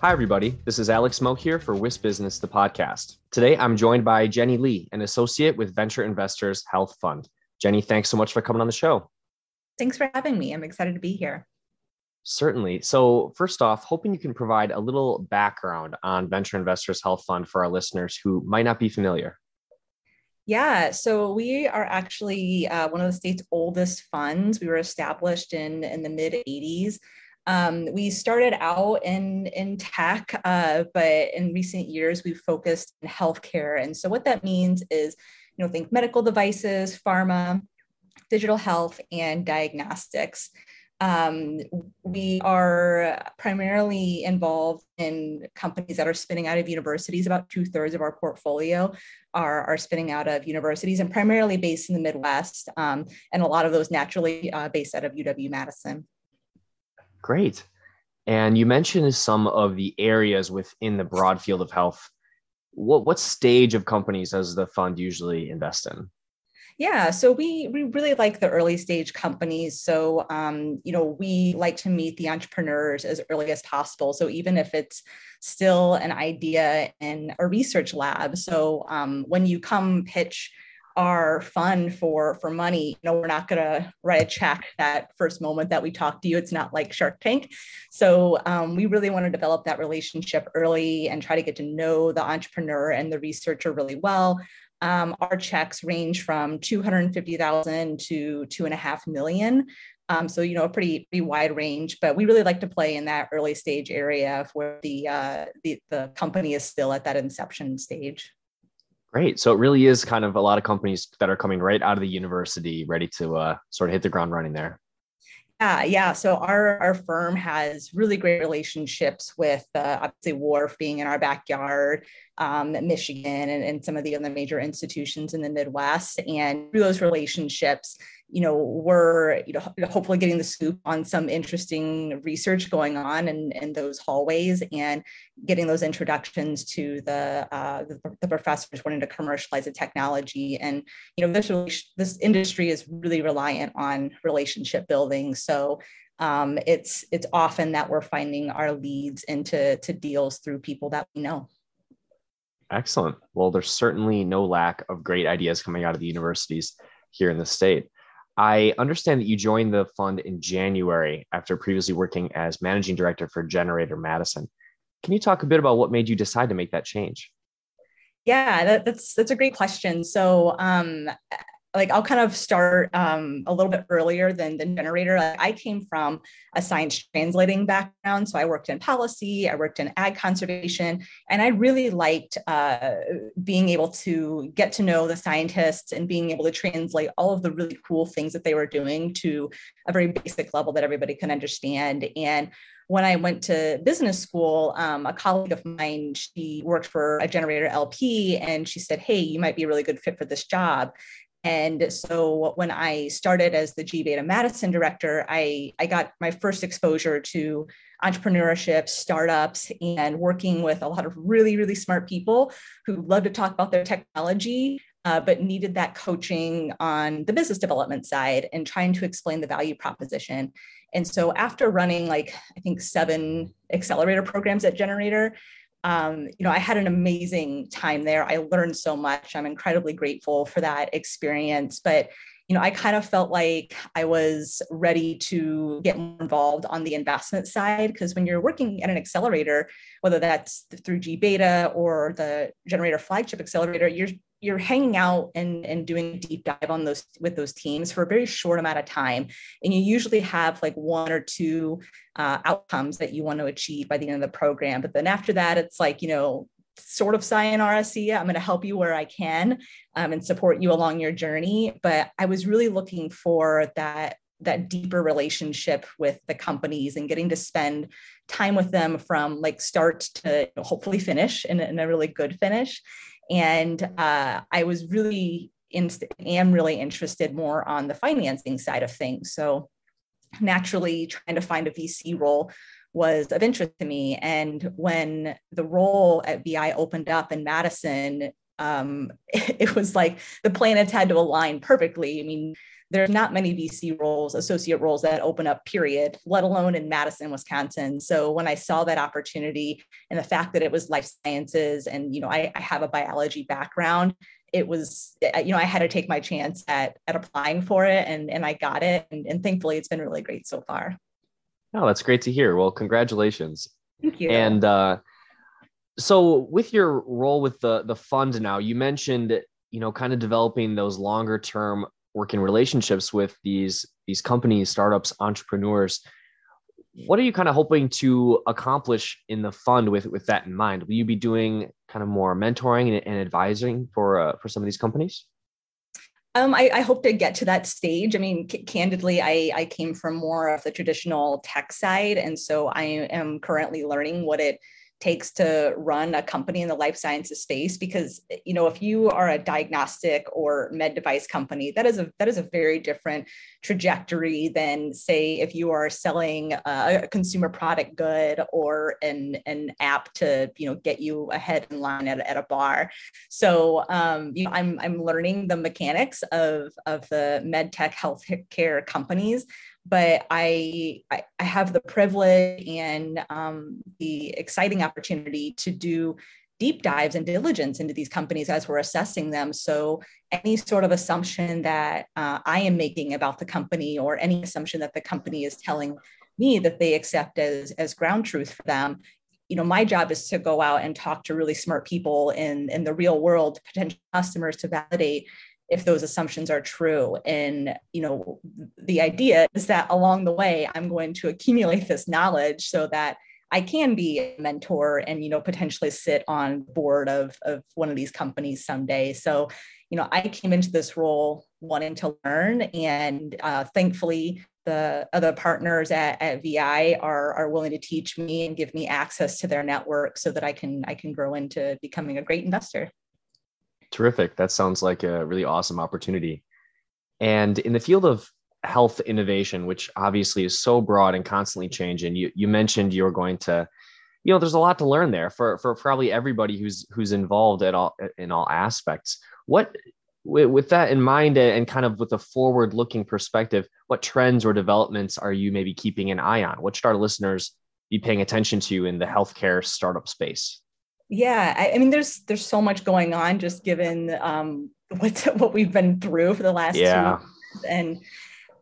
Hi, everybody. This is Alex Moe here for WIS Business, the podcast. Today, I'm joined by Jenny Lee, an associate with Venture Investors Health Fund. Jenny, thanks so much for coming on the show. Thanks for having me. I'm excited to be here. Certainly. So, first off, hoping you can provide a little background on Venture Investors Health Fund for our listeners who might not be familiar. Yeah, so we are actually uh, one of the state's oldest funds. We were established in, in the mid 80s. Um, we started out in, in tech, uh, but in recent years, we've focused in healthcare. And so what that means is, you know, think medical devices, pharma, digital health, and diagnostics. Um, we are primarily involved in companies that are spinning out of universities. About two thirds of our portfolio are, are spinning out of universities and primarily based in the Midwest, um, and a lot of those naturally uh, based out of UW Madison. Great. And you mentioned some of the areas within the broad field of health. What, what stage of companies does the fund usually invest in? Yeah, so we we really like the early stage companies. So um, you know, we like to meet the entrepreneurs as early as possible. So even if it's still an idea in a research lab, so um, when you come pitch our fund for for money you know we're not going to write a check that first moment that we talk to you it's not like shark tank. So um, we really want to develop that relationship early and try to get to know the entrepreneur and the researcher really well. Um, our checks range from 250000 to two and a half million. Um, so you know a pretty pretty wide range but we really like to play in that early stage area where the uh, the, the company is still at that inception stage Great. So it really is kind of a lot of companies that are coming right out of the university, ready to uh, sort of hit the ground running there. Yeah, yeah. So our our firm has really great relationships with uh, obviously WARF being in our backyard, um, Michigan, and, and some of the other major institutions in the Midwest. And through those relationships, you know, we're you know hopefully getting the scoop on some interesting research going on in, in those hallways and getting those introductions to the, uh, the, the professors wanting to commercialize the technology. And you know, this this industry is really reliant on relationship building. So um, it's it's often that we're finding our leads into to deals through people that we know. Excellent. Well, there's certainly no lack of great ideas coming out of the universities here in the state. I understand that you joined the fund in January after previously working as managing director for gener8tor Madison. Can you talk a bit about what made you decide to make that change? Yeah, that, that's that's a great question. So, um, like I'll kind of start um, a little bit earlier than the gener8tor. Like I came from a science translating background, so I worked in policy, I worked in ag conservation, and I really liked uh, being able to get to know the scientists and being able to translate all of the really cool things that they were doing to a very basic level that everybody can understand. And when I went to business school, um, a colleague of mine, she worked for a gener8tor LP, and she said, "Hey, you might be a really good fit for this job." And so when I started as the gBETA Madison director, I, I got my first exposure to entrepreneurship, startups, and working with a lot of really, really smart people who love to talk about their technology, uh, but needed that coaching on the business development side and trying to explain the value proposition. And so after running like, I think seven accelerator programs at gener8tor, um, you know, I had an amazing time there. I learned so much. I'm incredibly grateful for that experience. But, you know, I kind of felt like I was ready to get involved on the investment side because when you're working at an accelerator, whether that's through gBETA or the gener8tor Flagship Accelerator, you're you're hanging out and, and doing a deep dive on those with those teams for a very short amount of time. And you usually have like one or two uh, outcomes that you want to achieve by the end of the program. But then after that it's like you know sort of sign see i'm going to help you where i can um, and support you along your journey. But i was really looking for that that deeper relationship with the companies and getting to spend time with them from like start to hopefully finish in, in a really good finish and uh, i was really in, am really interested more on the financing side of things. So naturally trying to find a vc role was of interest to me. And when the role at vi opened up in madison um, it was like the planets had to align perfectly i mean there's not many VC roles, associate roles that open up, period, let alone in Madison, Wisconsin. So when I saw that opportunity and the fact that it was life sciences and, you know, I, I have a biology background, it was, you know, I had to take my chance at, at applying for it and, and I got it. And, and thankfully it's been really great so far. Oh, that's great to hear. Well, congratulations. Thank you. And, uh, so with your role with the the fund now you mentioned you know kind of developing those longer term working relationships with these these companies startups entrepreneurs what are you kind of hoping to accomplish in the fund with with that in mind will you be doing kind of more mentoring and, and advising for uh, for some of these companies um, I, I, hope to get to that stage. I mean, c- candidly, I, I came from more of the traditional tech side. And so I am currently learning what it takes to run a company in the life sciences space because you know if you are a diagnostic or med device company that is a that is a very different trajectory than say if you are selling a, consumer product good or an an app to you know get you ahead in line at, at a bar. So um, you know i'm i'm learning the mechanics of of the med tech healthcare companies but I, I, I have the privilege and um, the exciting opportunity to do deep dives and diligence into these companies as we're assessing them. So any sort of assumption that uh, I am making about the company or any assumption that the company is telling me that they accept as, as ground truth for them, you know, my job is to go out and talk to really smart people in, in the real world, potential customers to validate if those assumptions are true. And you know the idea is that along the way i'm going to accumulate this knowledge so that i can be a mentor and you know potentially sit on board of, of one of these companies someday. So you know i came into this role wanting to learn and uh, thankfully the other partners at, at vi are, are willing to teach me and give me access to their network so that i can i can grow into becoming a great investor Terrific. That sounds like a really awesome opportunity. And in the field of health innovation, which obviously is so broad and constantly changing, you, you mentioned you're going to, you know, there's a lot to learn there for, for probably everybody who's who's involved at all in all aspects. What with that in mind and kind of with a forward looking perspective, what trends or developments are you maybe keeping an eye on? What should our listeners be paying attention to in the healthcare startup space? Yeah I, I, mean there's there's so much going on just given um what what we've been through for the last yeah. two and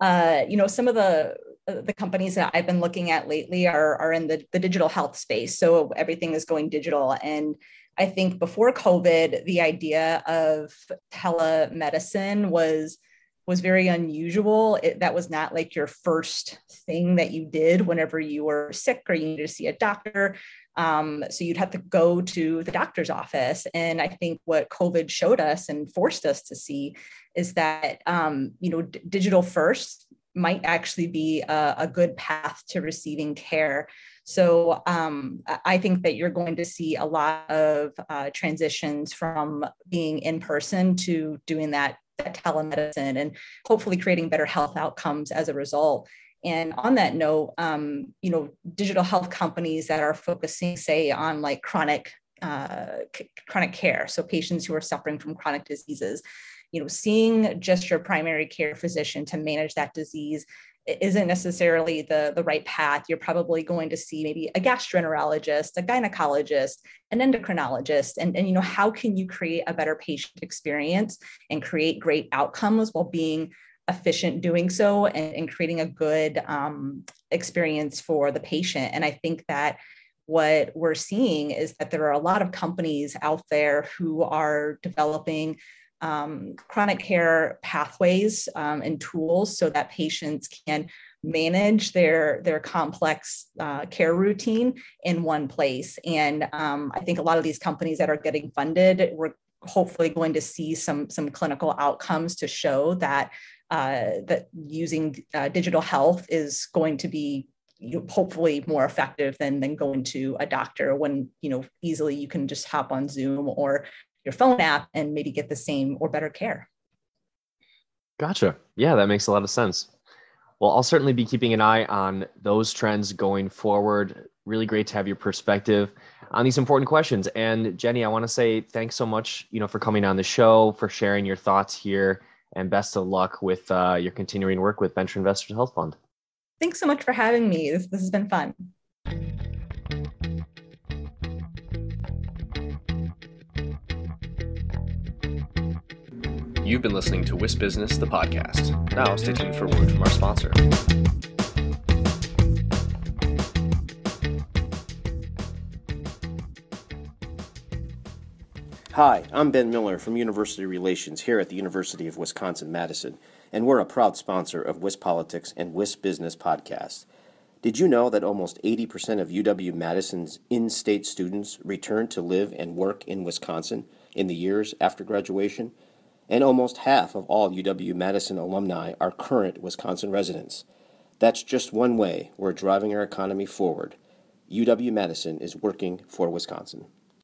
uh you know some of the the companies that I've been looking at lately are are in the, the digital health space. So everything is going digital. And I think before COVID, the idea of telemedicine was was very unusual. It, that was not like your first thing that you did whenever you were sick or you needed to see a doctor. Um, so you'd have to go to the doctor's office. And I think what COVID showed us and forced us to see is that, um, you know, d- digital first might actually be a, a, good path to receiving care. So um, I think that you're going to see a lot of uh, transitions from being in person to doing that, that telemedicine and hopefully creating better health outcomes as a result. And on that note, um, you know, digital health companies that are focusing, say, on like chronic uh, c- chronic care, so patients who are suffering from chronic diseases, you know, seeing just your primary care physician to manage that disease isn't necessarily the, the right path. You're probably going to see maybe a gastroenterologist, a gynecologist, an endocrinologist, and, and you know, how can you create a better patient experience and create great outcomes while being efficient doing so and, and creating a good um, experience for the patient. And I think that what we're seeing is that there are a lot of companies out there who are developing um, chronic care pathways um, and tools so that patients can manage their their complex uh, care routine in one place. And um, i think a lot of these companies that are getting funded we're hopefully going to see some some clinical outcomes to show that uh, that using uh, digital health is going to be hopefully more effective than than going to a doctor when you know easily you can just hop on Zoom or your phone app and maybe get the same or better care. Gotcha. Yeah, that makes a lot of sense. Well, I'll certainly be keeping an eye on those trends going forward. Really great to have your perspective on these important questions. And Jenny, I want to say thanks so much, you know, for coming on the show, for sharing your thoughts here, and best of luck with uh, your continuing work with Venture Investors Health Fund. Thanks so much for having me. This, this has been fun. You've been listening to WIS Business, the podcast. Now stay tuned for word from our sponsor. Hi, I'm Ben Miller from University Relations here at the University of Wisconsin Madison, and we're a proud sponsor of WIS Politics and WIS Business Podcast. Did you know that almost 80% of UW Madison's in state students return to live and work in Wisconsin in the years after graduation? And almost half of all UW Madison alumni are current Wisconsin residents. That's just one way we're driving our economy forward. UW Madison is working for Wisconsin.